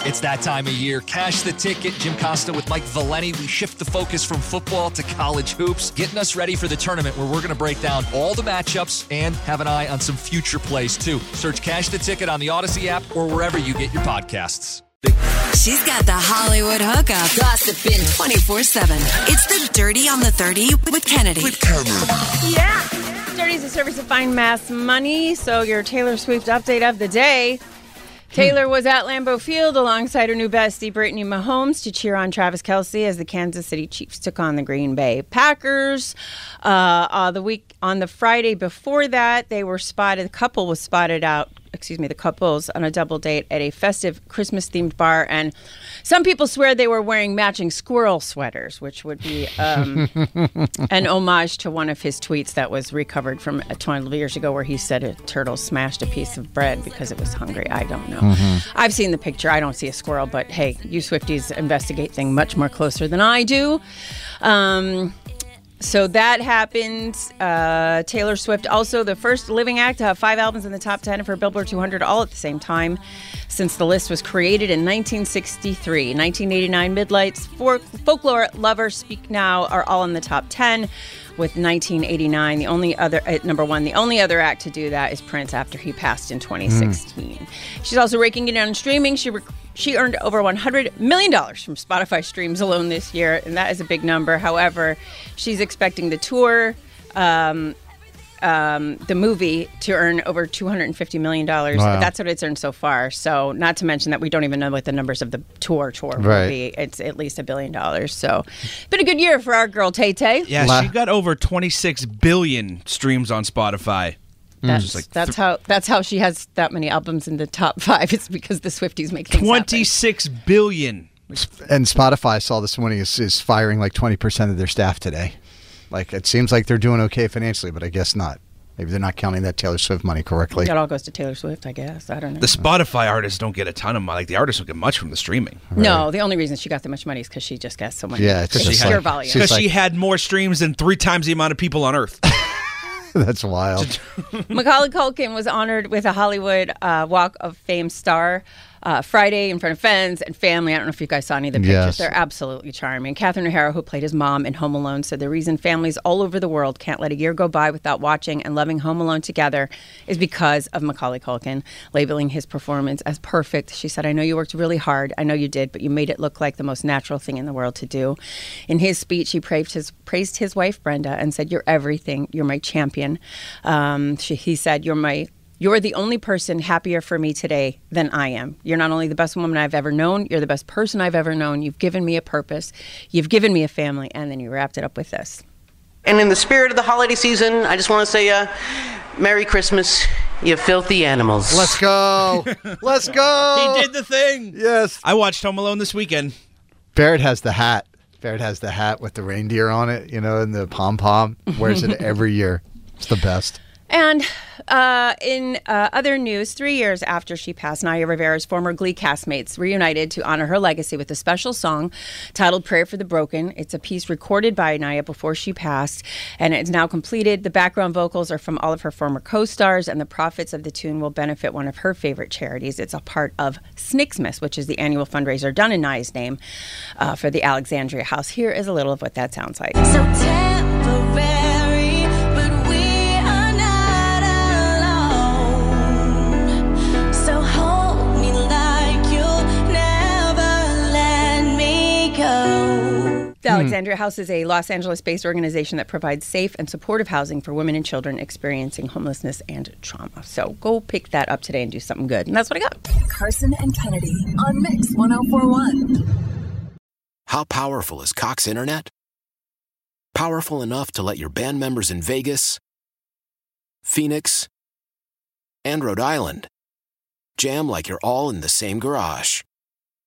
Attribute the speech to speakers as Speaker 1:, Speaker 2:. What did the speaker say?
Speaker 1: It's that time of year. Cash the ticket. Jim Costa with Mike Valenti. We shift the focus from football to college hoops, getting us ready for the tournament where we're going to break down all the matchups and have an eye on some future plays too. Search Cash the Ticket on the Audacy app or wherever you get your podcasts.
Speaker 2: She's got the Hollywood hookup. Gossiping 24 7. It's the Dirty on the 30 with Kennedy. With Kennedy.
Speaker 3: Yeah. Dirty is a service of fine mass money. So your Taylor Swift update of the day. Taylor was at Lambeau Field alongside her new bestie Brittany Mahomes to cheer on Travis Kelce as the Kansas City Chiefs took on the Green Bay Packers. Uh, uh, the week on the Friday before that, they were spotted. The couple was spotted out. Excuse me, the couples on a double date at a festive Christmas themed bar, and some people swear they were wearing matching squirrel sweaters, which would be um, an homage to one of his tweets that was recovered from uh, 12 years ago where he said a turtle smashed a piece of bread because it was hungry. I don't know. I've seen the picture. I don't see a squirrel, but hey, you Swifties investigate things much more closer than I do. Um, so that happened. Uh, Taylor Swift, also the first living act to have five albums in the top 10 of her Billboard 200 all at the same time since the list was created in 1963. 1989, Midnights for Folklore Lover, Speak Now are all in the top 10. With 1989, the only other at number one, the only other act to do that is Prince after he passed in 2016. She's also raking it in on streaming. She rec- she earned over 100 million dollars from Spotify streams alone this year, and that is a big number. However, she's expecting the tour. Um, um, the movie to earn over two hundred and fifty million dollars.
Speaker 4: Wow.
Speaker 3: That's what it's earned so far. So, not to mention that we don't even know what the numbers of the tour tour will
Speaker 4: Right.
Speaker 3: be. It's at least a billion dollars. So, been a good year for our girl Tay Tay.
Speaker 5: Yeah,
Speaker 4: La-
Speaker 5: she got over 26 billion streams on Spotify. Mm.
Speaker 3: That's,
Speaker 5: Just like
Speaker 3: that's how that's how she has that many albums in the top five. It's because the Swifties make
Speaker 5: 26 billion.
Speaker 4: And Spotify saw this morning is, is firing like 20% of their staff today. Like it seems like they're doing okay financially, but I guess not. Maybe they're not counting that Taylor Swift money correctly.
Speaker 3: That all goes to Taylor Swift, I guess. I don't know.
Speaker 5: The Spotify artists don't get a ton of money. Like the artists don't get much from the streaming.
Speaker 3: No, the only reason she got that much money is because she just got so much.
Speaker 4: Yeah, it's
Speaker 3: it's
Speaker 4: just
Speaker 3: pure
Speaker 4: like-
Speaker 3: volume.
Speaker 5: Because
Speaker 4: like-
Speaker 5: she had more streams than three times the amount of people on Earth.
Speaker 4: That's wild.
Speaker 3: Macaulay Culkin was honored with a Hollywood uh, Walk of Fame star uh, Friday in front of friends and family. I don't know if you guys saw any of the pictures.
Speaker 4: Yes.
Speaker 3: They're absolutely charming. Catherine O'Hara, who played his mom in Home Alone, said the reason families all over the world can't let a year go by without watching and loving Home Alone together is because of Macaulay Culkin, labeling his performance as perfect. She said, I know you worked really hard. I know you did, but you made it look like the most natural thing in the world to do. In his speech, he praised his, praised his wife, Brenda, and said, You're everything. You're my champion. Um, she, he said, You're my you're the only person happier for me today than I am. You're not only the best woman I've ever known, you're the best person I've ever known. You've given me a purpose, you've given me a family, and then you wrapped it up with this.
Speaker 6: And in the spirit of the holiday season, I just want to say, uh, Merry Christmas, you filthy animals.
Speaker 4: Let's go. Let's go.
Speaker 5: he did the thing.
Speaker 4: Yes.
Speaker 5: I watched Home Alone this weekend.
Speaker 4: Barrett has the hat. Barrett has the hat with the reindeer on it, you know, and the pom pom. Wears it every year. It's the best.
Speaker 3: And uh, in uh, other news, three years after she passed, Naya Rivera's former Glee castmates reunited to honor her legacy with a special song titled Prayer for the Broken. It's a piece recorded by Naya before she passed, and it's now completed. The background vocals are from all of her former co stars, and the profits of the tune will benefit one of her favorite charities. It's a part of Snixmas, which is the annual fundraiser done in Naya's name uh, for the Alexandria House. Here is a little of what that sounds like.
Speaker 2: So temporary,
Speaker 3: Mm. Alexandria House is a Los Angeles based organization that provides safe and supportive housing for women and children experiencing homelessness and trauma. So go pick that up today and do something good. And that's what I got.
Speaker 7: Carson and Kennedy on Mix 1041.
Speaker 8: How powerful is Cox Internet? Powerful enough to let your band members in Vegas, Phoenix, and Rhode Island jam like you're all in the same garage.